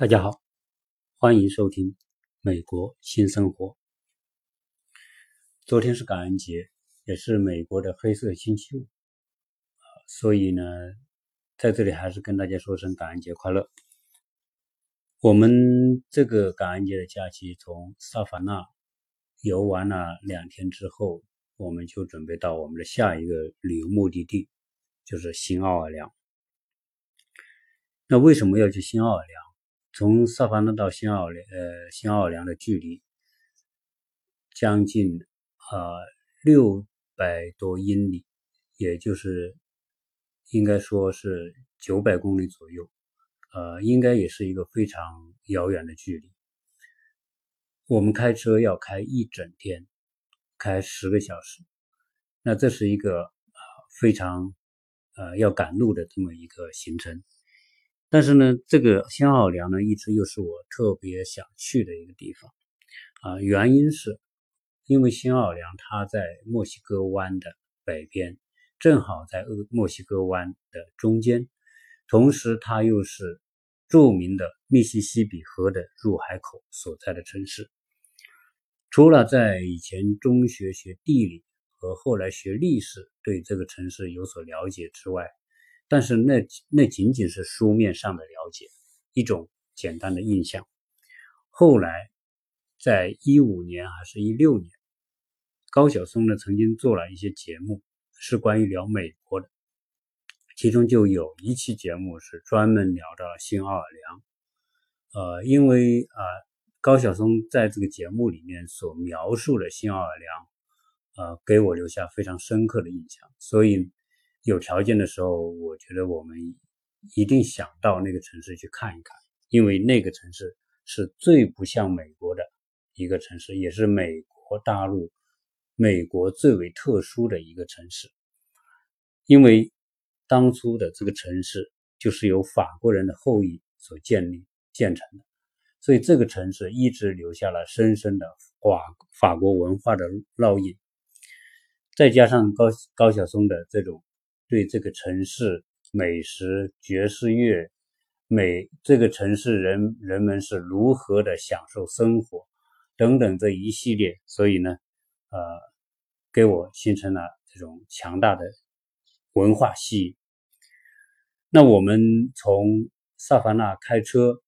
大家好，欢迎收听《美国新生活》。昨天是感恩节，也是美国的黑色星期五所以呢，在这里还是跟大家说声感恩节快乐。我们这个感恩节的假期从萨凡纳游玩了两天之后，我们就准备到我们的下一个旅游目的地，就是新奥尔良。那为什么要去新奥尔良？从萨凡纳到新奥尔，呃，新奥尔良的距离将近啊六百多英里，也就是应该说是九百公里左右，呃，应该也是一个非常遥远的距离。我们开车要开一整天，开十个小时，那这是一个啊非常呃要赶路的这么一个行程。但是呢，这个新奥尔良呢，一直又是我特别想去的一个地方，啊，原因是，因为新奥尔良它在墨西哥湾的北边，正好在墨西哥湾的中间，同时它又是著名的密西西比河的入海口所在的城市。除了在以前中学学地理和后来学历史对这个城市有所了解之外，但是那那仅仅是书面上的了解，一种简单的印象。后来，在一五年还是一六年，高晓松呢曾经做了一些节目，是关于聊美国的，其中就有一期节目是专门聊到新奥尔良。呃，因为啊，高晓松在这个节目里面所描述的新奥尔良，呃，给我留下非常深刻的印象，所以。有条件的时候，我觉得我们一定想到那个城市去看一看，因为那个城市是最不像美国的一个城市，也是美国大陆美国最为特殊的一个城市。因为当初的这个城市就是由法国人的后裔所建立建成的，所以这个城市一直留下了深深的法法国文化的烙印。再加上高高晓松的这种。对这个城市美食、爵士乐、美这个城市人人们是如何的享受生活等等这一系列，所以呢，呃，给我形成了这种强大的文化吸引。那我们从萨凡纳开车，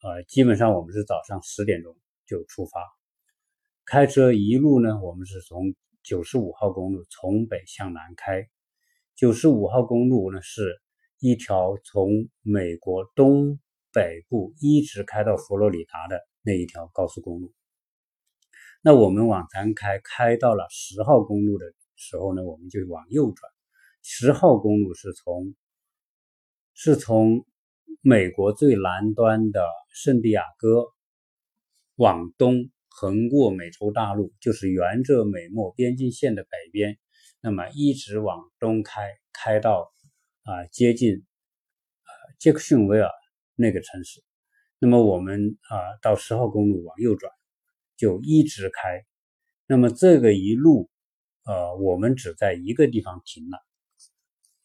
呃，基本上我们是早上十点钟就出发，开车一路呢，我们是从九十五号公路从北向南开。九十五号公路呢，是一条从美国东北部一直开到佛罗里达的那一条高速公路。那我们往南开，开到了十号公路的时候呢，我们就往右转。十号公路是从是从美国最南端的圣地亚哥往东横过美洲大陆，就是沿着美墨边境线的北边。那么一直往东开，开到啊接近呃杰克逊维尔那个城市。那么我们啊到十号公路往右转，就一直开。那么这个一路呃我们只在一个地方停了。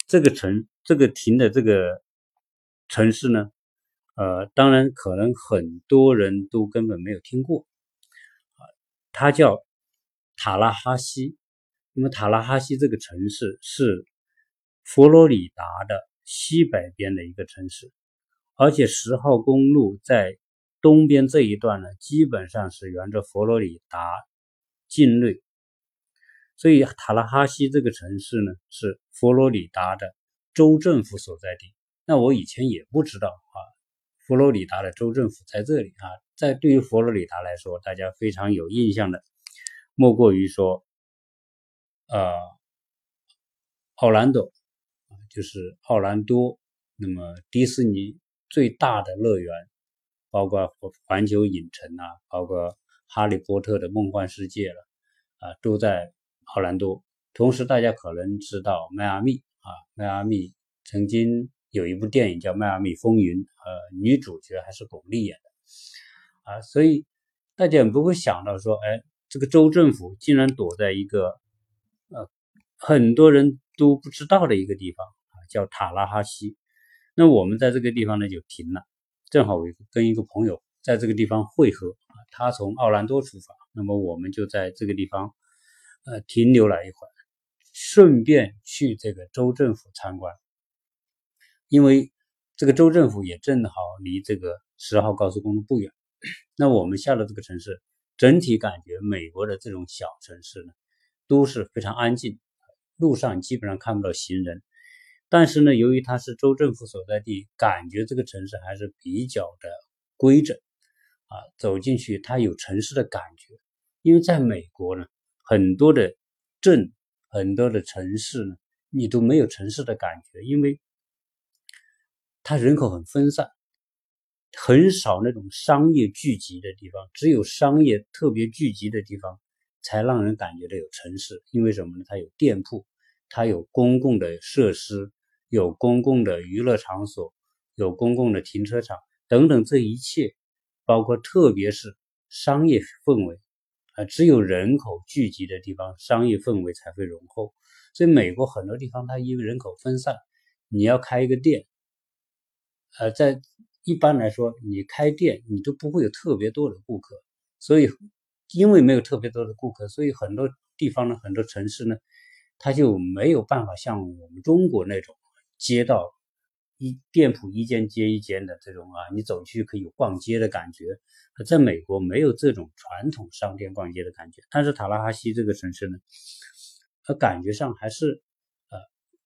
这个城这个停的这个城市呢，呃当然可能很多人都根本没有听过啊，它叫塔拉哈西。那么塔拉哈西这个城市是佛罗里达的西北边的一个城市，而且十号公路在东边这一段呢，基本上是沿着佛罗里达境内，所以塔拉哈西这个城市呢是佛罗里达的州政府所在地。那我以前也不知道啊，佛罗里达的州政府在这里啊，在对于佛罗里达来说，大家非常有印象的，莫过于说。呃，奥兰多，就是奥兰多。那么迪士尼最大的乐园，包括环球影城啊，包括哈利波特的梦幻世界了啊，都在奥兰多。同时，大家可能知道迈阿密啊，迈阿密曾经有一部电影叫《迈阿密风云》，呃，女主角还是巩俐演的啊，所以大家也不会想到说，哎，这个州政府竟然躲在一个。很多人都不知道的一个地方啊，叫塔拉哈西。那我们在这个地方呢就停了正好我跟一个朋友在这个地方会合啊，他从奥兰多出发，那么我们就在这个地方呃停留了一会儿，顺便去这个州政府参观，因为这个州政府也正好离这个十号高速公路不远。那我们下了这个城市，整体感觉美国的这种小城市呢，都是非常安静，路上基本上看不到行人。但是呢，由于它是州政府所在地，感觉这个城市还是比较的规整啊。走进去，它有城市的感觉。因为在美国呢，很多的镇、很多的城市呢，你都没有城市的感觉，因为它人口很分散。很少那种商业聚集的地方，只有商业特别聚集的地方，才让人感觉到有城市。因为什么呢？它有店铺，它有公共的设施，有公共的娱乐场所，有公共的停车场等等，这一切，包括特别是商业氛围啊，只有人口聚集的地方，商业氛围才会浓厚。所以，美国很多地方它因为人口分散，你要开一个店，呃，在。一般来说，你开店你都不会有特别多的顾客，所以因为没有特别多的顾客，所以很多地方呢，很多城市呢，它就没有办法像我们中国那种街道一店铺一间接一间的这种啊，你走去可以逛街的感觉。在美国没有这种传统商店逛街的感觉，但是塔拉哈西这个城市呢，它感觉上还是呃。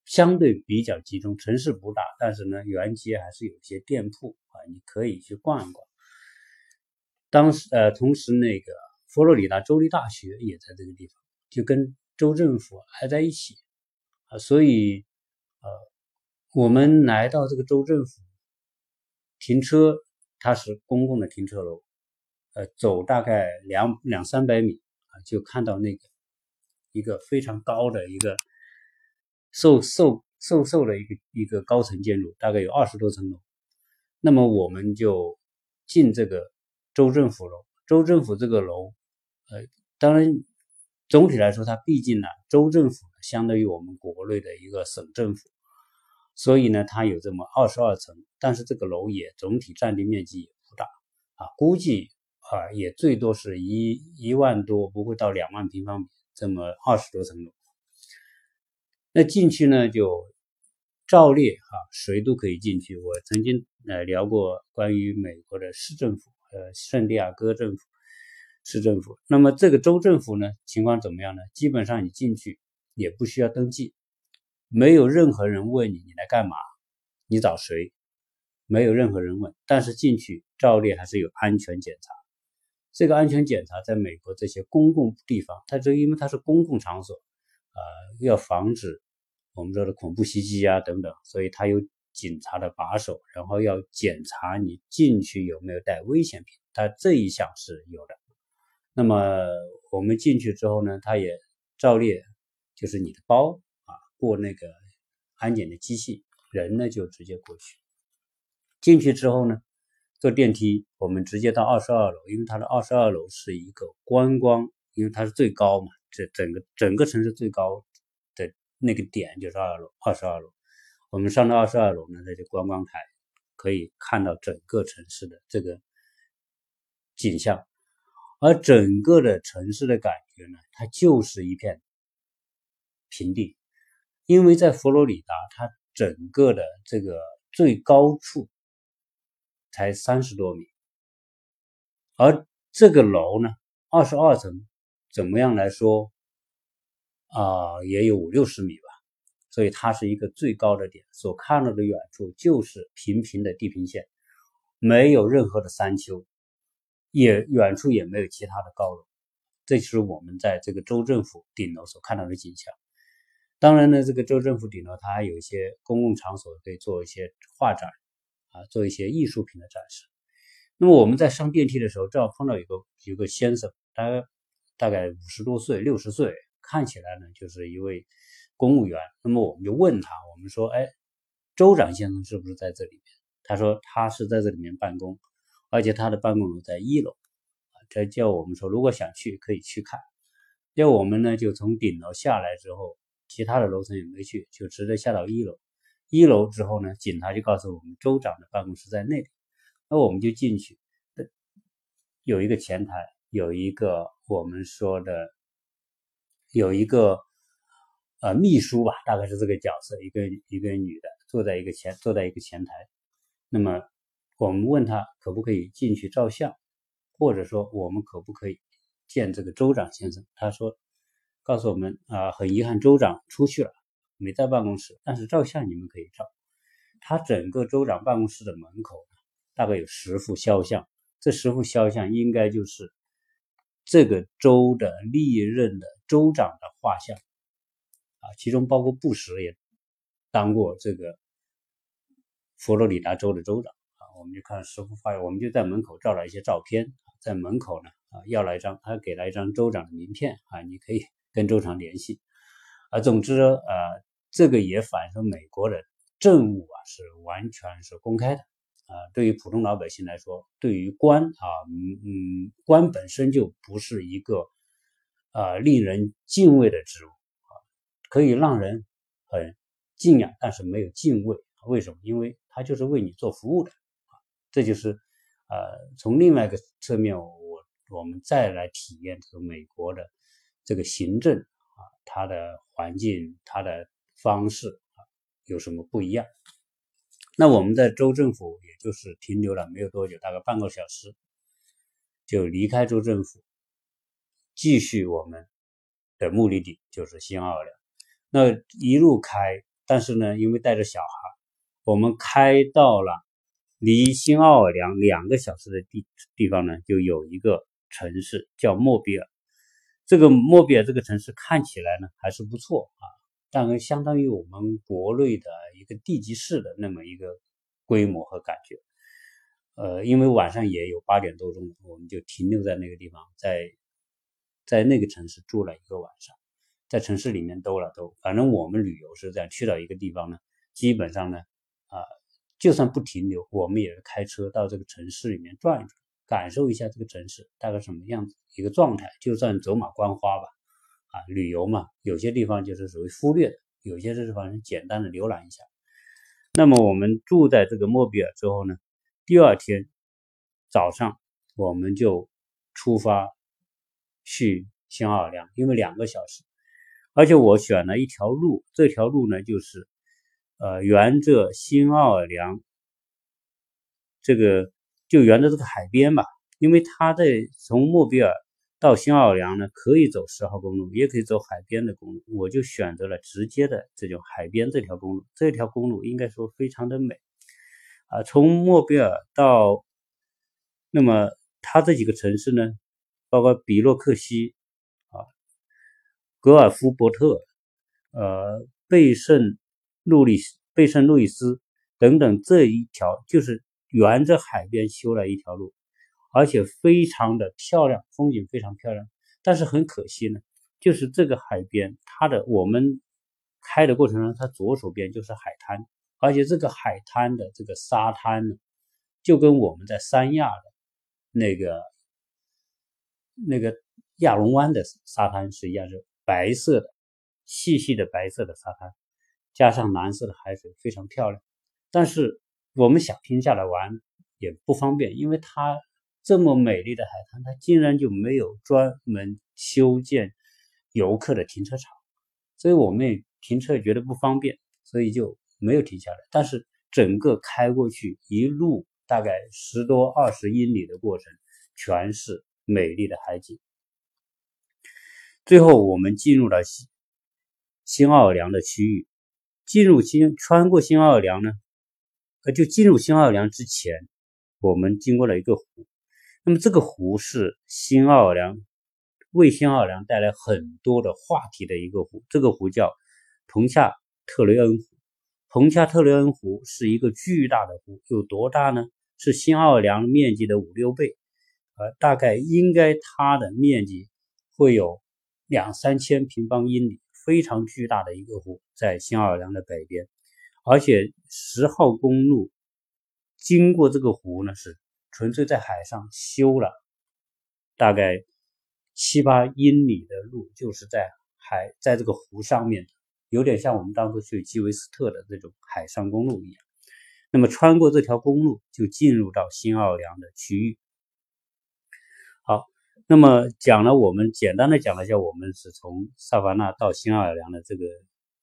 相对比较集中，城市不大，但是呢，原街还是有些店铺啊，你可以去逛一逛。当时呃，同时那个佛罗里达州立大学也在这个地方，就跟州政府挨在一起啊，所以呃，我们来到这个州政府停车，它是公共的停车楼，呃，走大概两两三百米啊，就看到那个一个非常高的一个。瘦瘦瘦瘦的一个一个高层建筑，大概有二十多层楼。那么我们就进这个州政府楼。州政府这个楼，呃，当然总体来说，它毕竟呢，州政府相当于我们国内的一个省政府，所以呢，它有这么二十二层。但是这个楼也总体占地面积也不大啊，估计啊也最多是一一万多，不会到两万平方米，这么二十多层楼。那进去呢，就照例哈，谁都可以进去。我曾经呃聊过关于美国的市政府，呃，圣地亚哥政府、市政府。那么这个州政府呢，情况怎么样呢？基本上你进去也不需要登记，没有任何人问你你来干嘛，你找谁，没有任何人问。但是进去照例还是有安全检查。这个安全检查在美国这些公共地方，它就因为它是公共场所。呃，要防止我们说的恐怖袭击啊等等，所以它有警察的把守，然后要检查你进去有没有带危险品，它这一项是有的。那么我们进去之后呢，他也照例就是你的包啊过那个安检的机器，人呢就直接过去。进去之后呢，坐电梯，我们直接到二十二楼，因为它的二十二楼是一个观光，因为它是最高嘛。这整个整个城市最高的那个点就是二楼，二十二楼。我们上到二十二楼呢，那就观光台可以看到整个城市的这个景象，而整个的城市的感觉呢，它就是一片平地，因为在佛罗里达，它整个的这个最高处才三十多米，而这个楼呢，二十二层。怎么样来说啊，也有五六十米吧，所以它是一个最高的点，所看到的远处就是平平的地平线，没有任何的山丘，也远处也没有其他的高楼，这就是我们在这个州政府顶楼所看到的景象。当然呢，这个州政府顶楼它还有一些公共场所可以做一些画展啊，做一些艺术品的展示。那么我们在上电梯的时候，正好碰到有个有个先生，他。大概五十多岁、六十岁，看起来呢就是一位公务员。那么我们就问他，我们说：“哎，州长先生是不是在这里面？”他说：“他是在这里面办公，而且他的办公楼在一楼。”这叫我们说：“如果想去，可以去看。”要我们呢就从顶楼下来之后，其他的楼层也没去，就直接下到一楼。一楼之后呢，警察就告诉我们，州长的办公室在那里。那我们就进去，有一个前台，有一个我们说的有一个呃秘书吧，大概是这个角色，一个一个女的坐在一个前坐在一个前台。那么我们问他可不可以进去照相，或者说我们可不可以见这个州长先生？他说告诉我们啊，很遗憾州长出去了，没在办公室，但是照相你们可以照。他整个州长办公室的门口大概有十幅肖像，这十幅肖像应该就是这个州的历任的州长的画像啊，其中包括布什也当过这个佛罗里达州的州长。我们就看十幅画像，我们就在门口照了一些照片，在门口呢啊要了一张，他给了一张州长的名片啊，你可以跟州长联系啊。总之呃，这个也反映出美国的。政务啊是完全是公开的啊，对于普通老百姓来说，对于官啊，嗯嗯，官本身就不是一个啊令人敬畏的职务啊，可以让人很敬仰，但是没有敬畏。为什么？因为他就是为你做服务的，这就是呃，从另外一个侧面，我我们再来体验这个美国的这个行政啊，它的环境，它的方式。有什么不一样？那我们在州政府也就是停留了没有多久，大概半个小时，就离开州政府，继续我们的目的地就是新奥尔良。那一路开，但是呢，因为带着小孩，我们开到了离新奥尔良两个小时的地地方呢，就有一个城市叫莫比尔。这个莫比尔这个城市看起来呢还是不错啊。大概相当于我们国内的一个地级市的那么一个规模和感觉，呃，因为晚上也有八点多钟，我们就停留在那个地方，在在那个城市住了一个晚上，在城市里面兜了兜，反正我们旅游是这样，去到一个地方呢，基本上呢，啊，就算不停留，我们也是开车到这个城市里面转一转，感受一下这个城市大概什么样子一个状态，就算走马观花吧。啊，旅游嘛，有些地方就是属于忽略的，有些地方是简单的浏览一下。那么我们住在这个莫比尔之后呢，第二天早上我们就出发去新奥尔良，因为两个小时，而且我选了一条路，这条路呢就是呃沿着新奥尔良这个就沿着这个海边吧，因为它在从莫比尔。到新奥尔良呢，可以走十号公路，也可以走海边的公路。我就选择了直接的这种海边这条公路。这条公路应该说非常的美啊。从莫比尔到，那么它这几个城市呢，包括比洛克西啊、格尔夫伯特、呃、贝圣路易斯、贝圣路易斯等等这一条，就是沿着海边修了一条路。而且非常的漂亮，风景非常漂亮。但是很可惜呢，就是这个海边，它的我们开的过程中，它左手边就是海滩，而且这个海滩的这个沙滩呢，就跟我们在三亚的那个那个亚龙湾的沙滩是一样，是白色的，细细的白色的沙滩，加上蓝色的海水，非常漂亮。但是我们想停下来玩也不方便，因为它。这么美丽的海滩，它竟然就没有专门修建游客的停车场，所以我们也停车觉得不方便，所以就没有停下来。但是整个开过去一路大概十多二十英里的过程，全是美丽的海景。最后我们进入了新新奥尔良的区域，进入新穿过新奥尔良呢，呃，就进入新奥尔良之前，我们经过了一个湖。那么这个湖是新奥尔良为新奥尔良带来很多的话题的一个湖，这个湖叫彭恰特雷恩湖。彭恰特雷恩湖是一个巨大的湖，有多大呢？是新奥尔良面积的五六倍，呃，大概应该它的面积会有两三千平方英里，非常巨大的一个湖，在新奥尔良的北边，而且十号公路经过这个湖呢是。纯粹在海上修了大概七八英里的路，就是在海在这个湖上面，有点像我们当初去基韦斯特的这种海上公路一样。那么穿过这条公路就进入到新奥尔良的区域。那么讲了我们简单的讲了一下，我们是从萨凡纳到新奥尔良的这个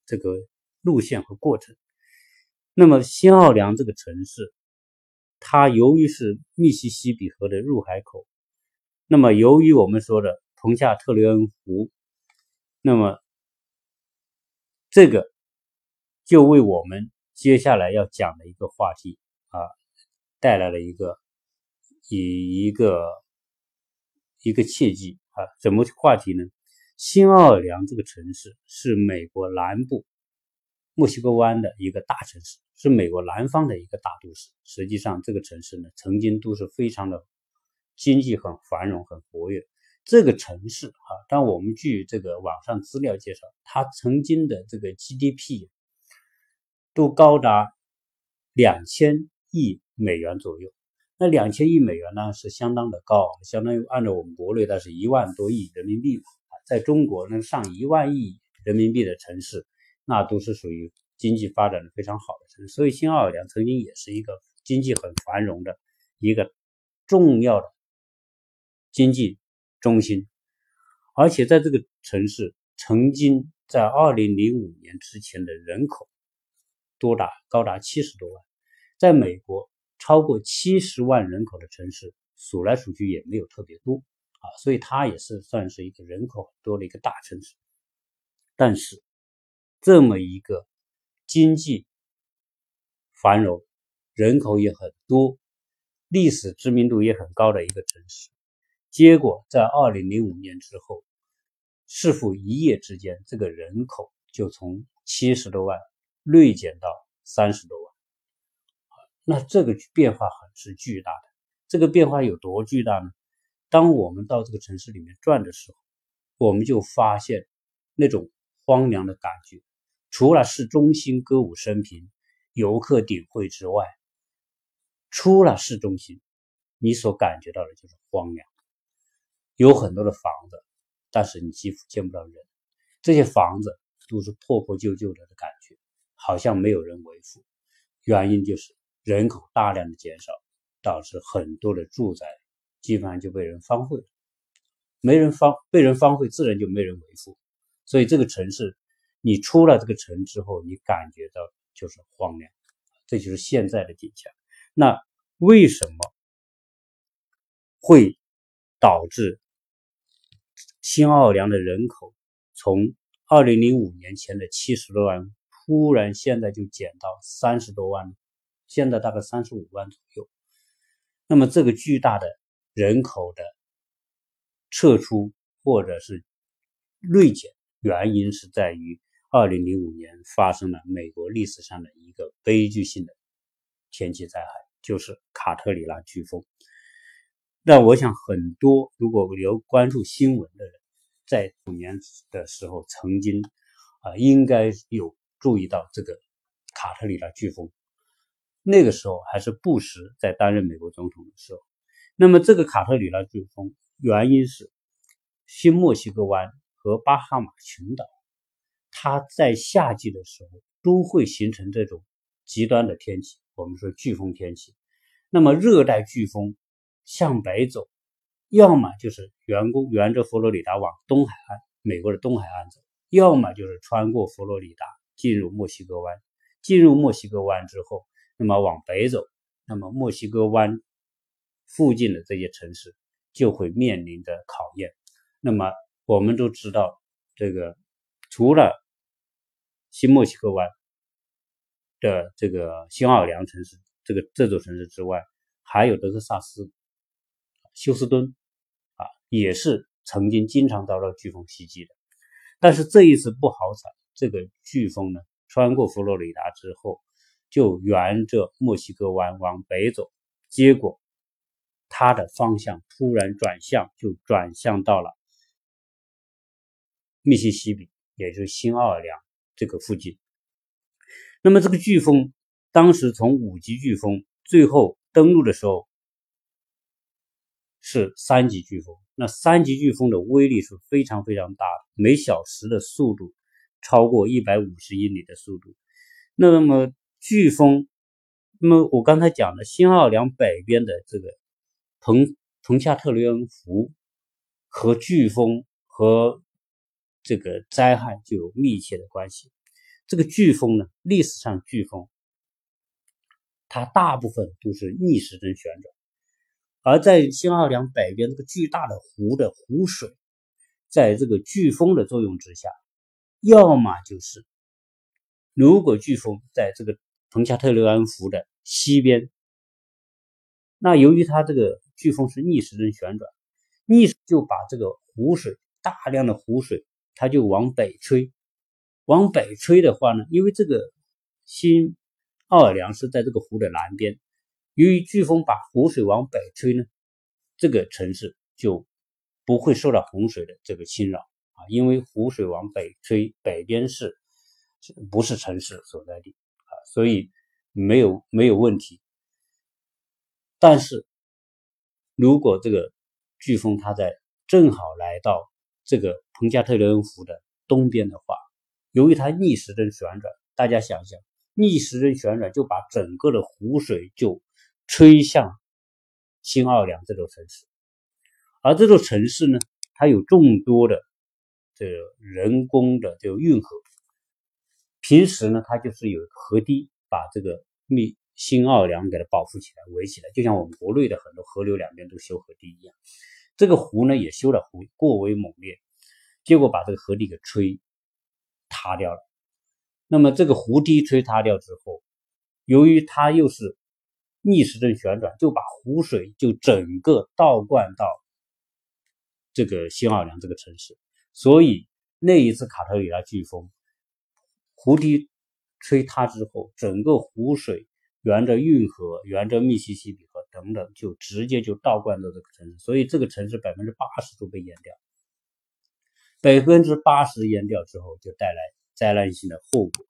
这个路线和过程。那么新奥尔良这个城市，它由于是密西西比河的入海口，那么由于我们说的彭夏特雷恩湖，那么这个就为我们接下来要讲的一个话题啊带来了一个以一个一个契机啊，怎么话题呢？新奥尔良这个城市是美国南部。墨西哥湾的一个大城市，是美国南方的一个大都市。实际上，这个城市呢，曾经都是非常的经济很繁荣、很活跃。这个城市啊，当我们据这个网上资料介绍，它曾经的这个 GDP 都高达两千亿美元左右。那两千亿美元呢，是相当的高，相当于按照我们国内那是一万多亿人民币啊，在中国能上一万亿人民币的城市。那都是属于经济发展的非常好的城市，所以新奥尔良曾经也是一个经济很繁荣的一个重要的经济中心，而且在这个城市曾经在二零零五年之前的人口多达高达七十多万，在美国超过七十万人口的城市数来数去也没有特别多啊，所以它也是算是一个人口多的一个大城市，但是。这么一个经济繁荣、人口也很多、历史知名度也很高的一个城市，结果在二零零五年之后，是否一夜之间这个人口就从七十多万锐减到三十多万？那这个变化很是巨大的。这个变化有多巨大呢？当我们到这个城市里面转的时候，我们就发现那种荒凉的感觉。除了市中心歌舞升平、游客鼎汇之外，出了市中心，你所感觉到的就是荒凉。有很多的房子，但是你几乎见不到人。这些房子都是破破旧旧的的感觉，好像没有人维护。原因就是人口大量的减少，导致很多的住宅基本上就被人荒废了。没人荒，被人荒废，自然就没人维护。所以这个城市。你出了这个城之后，你感觉到就是荒凉，这就是现在的景象。那为什么会导致新奥尔良的人口从二零零五年前的七十多万，突然现在就减到三十多万呢？现在大概三十五万左右。那么这个巨大的人口的撤出或者是锐减，原因是在于。二零零五年发生了美国历史上的一个悲剧性的天气灾害，就是卡特里娜飓风。那我想，很多如果有关注新闻的人，在五年的时候曾经啊，应该有注意到这个卡特里娜飓风。那个时候还是布什在担任美国总统的时候。那么，这个卡特里娜飓风原因是新墨西哥湾和巴哈马群岛。它在夏季的时候都会形成这种极端的天气，我们说飓风天气。那么热带飓风向北走，要么就是沿过沿着佛罗里达往东海岸，美国的东海岸走，要么就是穿过佛罗里达进入墨西哥湾。进入墨西哥湾之后，那么往北走，那么墨西哥湾附近的这些城市就会面临着考验。那么我们都知道这个。除了新墨西哥湾的这个新奥尔良城市，这个这座城市之外，还有德克萨斯休斯敦啊，也是曾经经常遭到飓风袭击的。但是这一次不好彩，这个飓风呢，穿过佛罗里达之后，就沿着墨西哥湾往北走，结果它的方向突然转向，就转向到了密西西比。也就是新奥尔良这个附近，那么这个飓风当时从五级飓风最后登陆的时候是三级飓风，那三级飓风的威力是非常非常大的，每小时的速度超过一百五十英里的速度。那么飓风那么我刚才讲的新奥尔良北边的这个彭彭恰特雷恩湖和飓风和这个灾害就有密切的关系。这个飓风呢，历史上飓风它大部分都是逆时针旋转，而在新奥尔良北边这个巨大的湖的湖水，在这个飓风的作用之下，要么就是如果飓风在这个彭恰特雷恩湖的西边，那由于它这个飓风是逆时针旋转，逆就把这个湖水大量的湖水，它就往北吹，往北吹的话呢，因为这个新奥尔良是在这个湖的南边，由于飓风把湖水往北吹呢，这个城市就不会受到洪水的这个侵扰啊，因为湖水往北吹，北边是不是城市所在地，所以。没有没有问题，但是如果这个飓风它在正好来到这个彭加特雷恩湖的东边的话，由于它逆时针旋转，大家想想，逆时针旋转就把整个的湖水就吹向新奥尔良这座城市，而这座城市呢，它有众多的这个人工的这个运河，平时呢，它就是有河堤。把这个密新奥尔良给它保护起来、围起来，就像我们国内的很多河流两边都修河堤一样。这个湖呢也修的湖过为猛烈，结果把这个河堤给吹塌掉了。那么这个湖堤吹塌掉之后，由于它又是逆时针旋转，就把湖水就整个倒灌到这个新奥尔良这个城市。所以那一次卡特里娜飓风，湖堤。吹塌之后，整个湖水沿着运河、沿着密西西比河等等，就直接就倒灌到这个城市，所以这个城市百分之八十都被淹掉。百分之八十淹掉之后，就带来灾难性的后果。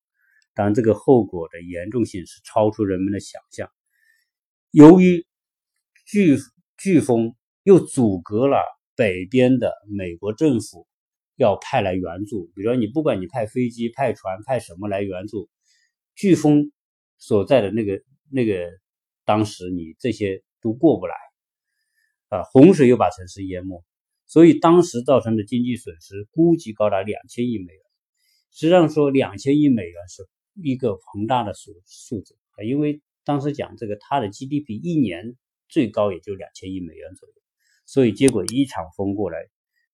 当，这个后果的严重性是超出人们的想象。由于飓飓风又阻隔了北边的美国政府要派来援助，比如说你不管你派飞机、派船、派什么来援助。飓风所在的那个那个，当时你这些都过不来啊，洪水又把城市淹没，所以当时造成的经济损失估计高达两千亿美元。实际上说两千亿美元是一个庞大的数数字啊，因为当时讲这个它的 GDP 一年最高也就两千亿美元左右，所以结果一场风过来。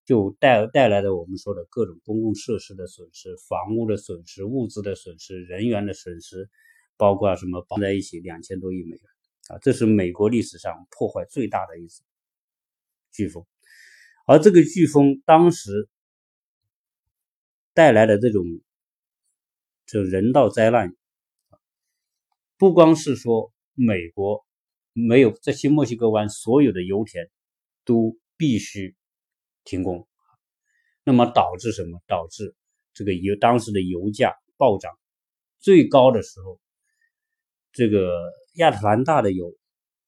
就带带来的我们说的各种公共设施的损失、房屋的损失、物资的损失、人员的损失，包括什么绑在一起两千多亿美元啊！这是美国历史上破坏最大的一次飓风，而这个飓风当时带来的这种这人道灾难，不光是说美国没有这些墨西哥湾所有的油田都必须。停工，那么导致什么？导致这个油当时的油价暴涨，最高的时候，这个亚特兰大的油、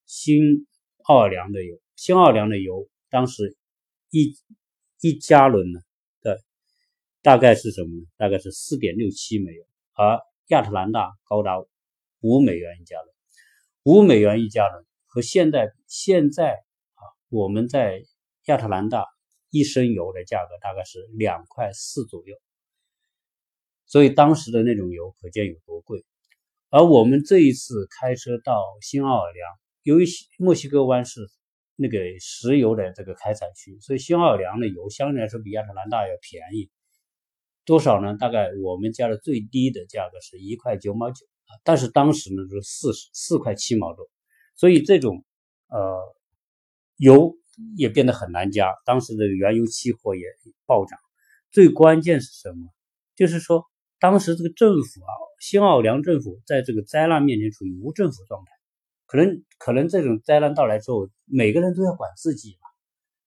新奥尔良的油、新奥尔良的油，当时一一加仑呢的大概是什么呢？大概是四点六七美元，而亚特兰大高达五美元一加仑，五美元一加仑和现在现在啊，我们在亚特兰大。一升油的价格大概是两块四左右，所以当时的那种油可见有多贵。而我们这一次开车到新奥尔良，由于墨西哥湾是那个石油的这个开采区，所以新奥尔良的油相对来说比亚特兰大要便宜多少呢？大概我们加的最低的价格是一块九毛九，但是当时呢是四四块七毛多，所以这种呃油。也变得很难加，当时的原油期货也暴涨。最关键是什么？就是说，当时这个政府啊，新奥尔良政府在这个灾难面前处于无政府状态。可能可能这种灾难到来之后，每个人都要管自己嘛。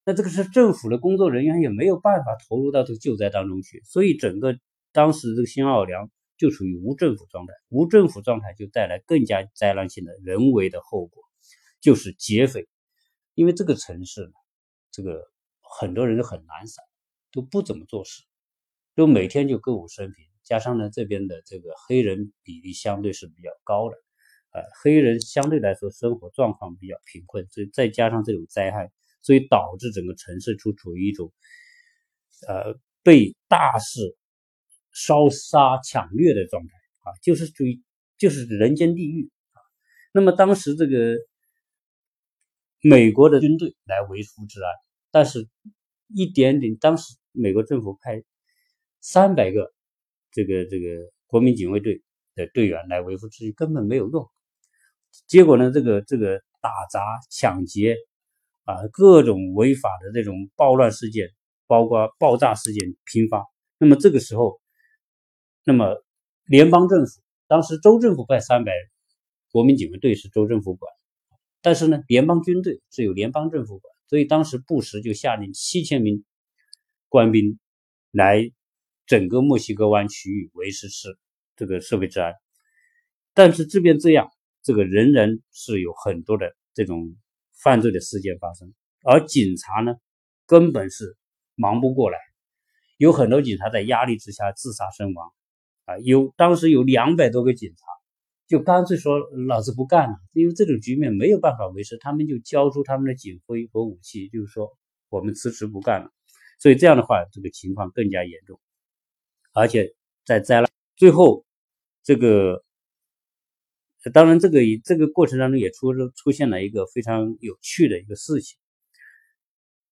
那这个是政府的工作人员也没有办法投入到这个救灾当中去，所以整个当时这个新奥尔良就处于无政府状态。无政府状态就带来更加灾难性的人为的后果，就是劫匪。因为这个城市呢，这个很多人都很懒散，都不怎么做事，都每天就歌舞升平。加上呢，这边的这个黑人比例相对是比较高的，呃，黑人相对来说生活状况比较贫困，所以再加上这种灾害，所以导致整个城市处处于一种呃被大肆烧杀抢掠的状态啊，就是属于就是人间地狱啊。那么当时这个美国的军队来维护治安，但是一点点，当时美国政府派三百个这个这个国民警卫队的队员来维护秩序，根本没有用。结果呢，这个这个打砸抢劫啊，各种违法的这种暴乱事件，包括爆炸事件频发。那么这个时候，那么联邦政府当时州政府派三百国民警卫队是州政府管，但是呢，联邦军队是由联邦政府管，所以当时布什就下令七千名官兵来整个墨西哥湾区域维持是这个社会治安。但是即便这样。这个仍然是有很多的这种犯罪的事件发生，而警察呢，根本是忙不过来，有很多警察在压力之下自杀身亡，啊，有当时有两百多个警察就干脆说老子不干了，因为这种局面没有办法维持，他们就交出他们的警徽和武器，就是说我们辞职不干了，所以这样的话，这个情况更加严重，而且在灾难最后这个。当然，这个这个过程当中也出出现了一个非常有趣的一个事情。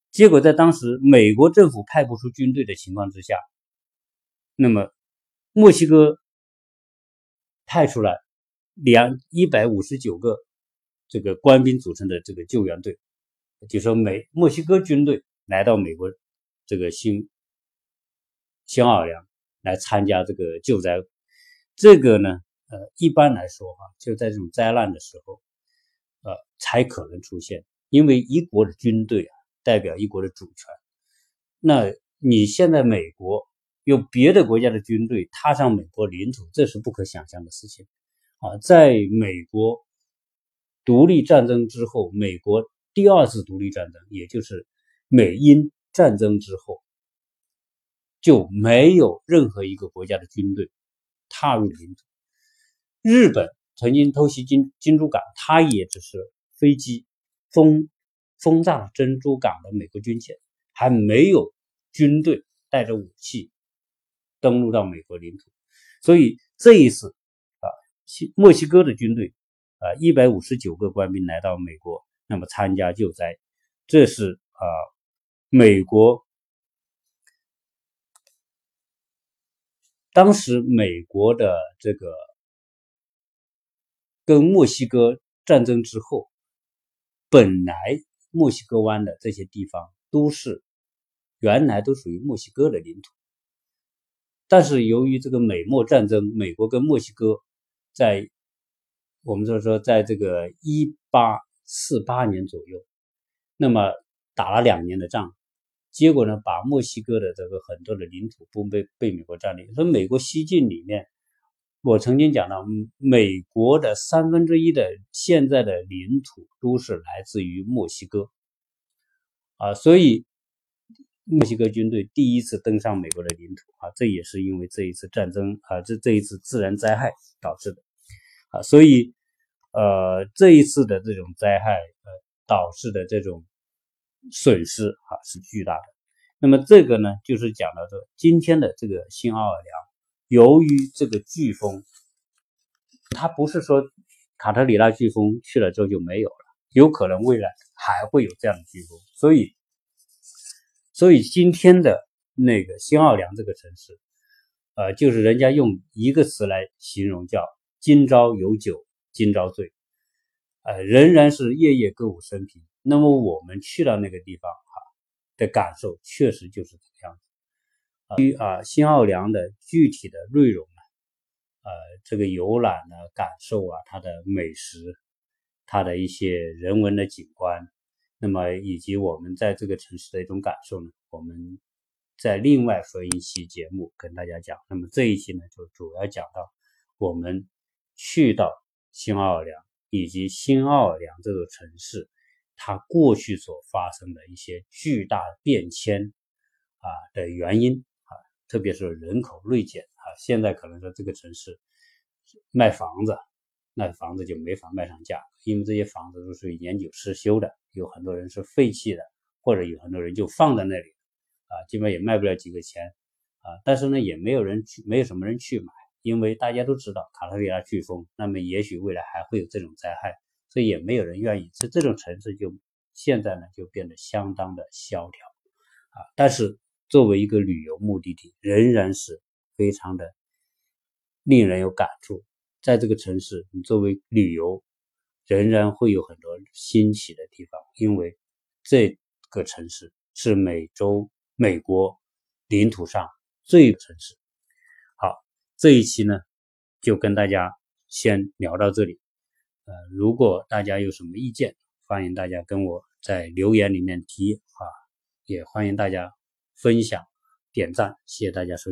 结果在当时美国政府派不出军队的情况之下，那么墨西哥派出了两一百五十九个这个官兵组成的这个救援队，就说美墨西哥军队来到美国这个新新奥尔良来参加这个救灾，这个呢。呃，一般来说哈，就在这种灾难的时候，呃，才可能出现。因为一国的军队啊，代表一国的主权。那你现在美国有别的国家的军队踏上美国领土，这是不可想象的事情啊！在美国独立战争之后，美国第二次独立战争，也就是美英战争之后，就没有任何一个国家的军队踏入领土。日本曾经偷袭金金珠港，它也只是飞机轰轰炸珍珠港的美国军舰，还没有军队带着武器登陆到美国领土。所以这一次，墨西哥的军队啊，一百五十九个官兵来到美国，那么参加救灾，这是啊，美国当时美国的这个。跟墨西哥战争之后，本来墨西哥湾的这些地方都是原来都属于墨西哥的领土，但是由于这个美墨战争，美国跟墨西哥在我们就是说在这个一八四八年左右，那么打了两年的仗，结果呢，把墨西哥的这个很多的领土都被被美国占领，所以美国西进里面。我曾经讲到，美国的三分之一的现在的领土都是来自于墨西哥，啊，所以墨西哥军队第一次登上美国的领土啊，这也是因为这一次战争啊，这这一次自然灾害导致的，啊，所以呃，这一次的这种灾害呃导致的这种损失啊是巨大的。那么这个呢，就是讲到这今天的这个新奥尔良。由于这个飓风，它不是说卡特里娜飓风去了之后就没有了，有可能未来还会有这样的飓风，所以，所以今天的那个新奥尔良这个城市，呃，就是人家用一个词来形容，叫“今朝有酒今朝醉”，呃，仍然是夜夜歌舞升平。那么我们去到那个地方哈的感受，确实就是这个样子。于啊，新奥良的具体的内容呢？呃，这个游览的感受啊，它的美食，它的一些人文的景观，那么以及我们在这个城市的一种感受呢，我们在另外分一期节目跟大家讲。那么这一期呢，就主要讲到我们去到新奥尔良以及新奥尔良这座城市，它过去所发生的一些巨大变迁啊的原因啊。特别是人口锐减啊，现在可能说这个城市卖房子，那房子就没法卖上价，因为这些房子都是年久失修的，有很多人是废弃的，或者有很多人就放在那里，啊，基本也卖不了几个钱，啊，但是呢，也没有人去，没有什么人去买，因为大家都知道卡特里亚飓风，那么也许未来还会有这种灾害，所以也没有人愿意。所以这种城市就现在呢就变得相当的萧条，啊，但是作为一个旅游目的地，仍然是非常的令人有感触。在这个城市，你作为旅游，仍然会有很多新奇的地方，因为这个城市是美洲、美国领土上最城市。这一期呢，就跟大家先聊到这里。呃，如果大家有什么意见，欢迎大家跟我在留言里面提啊，也欢迎大家分享、点赞，谢谢大家收。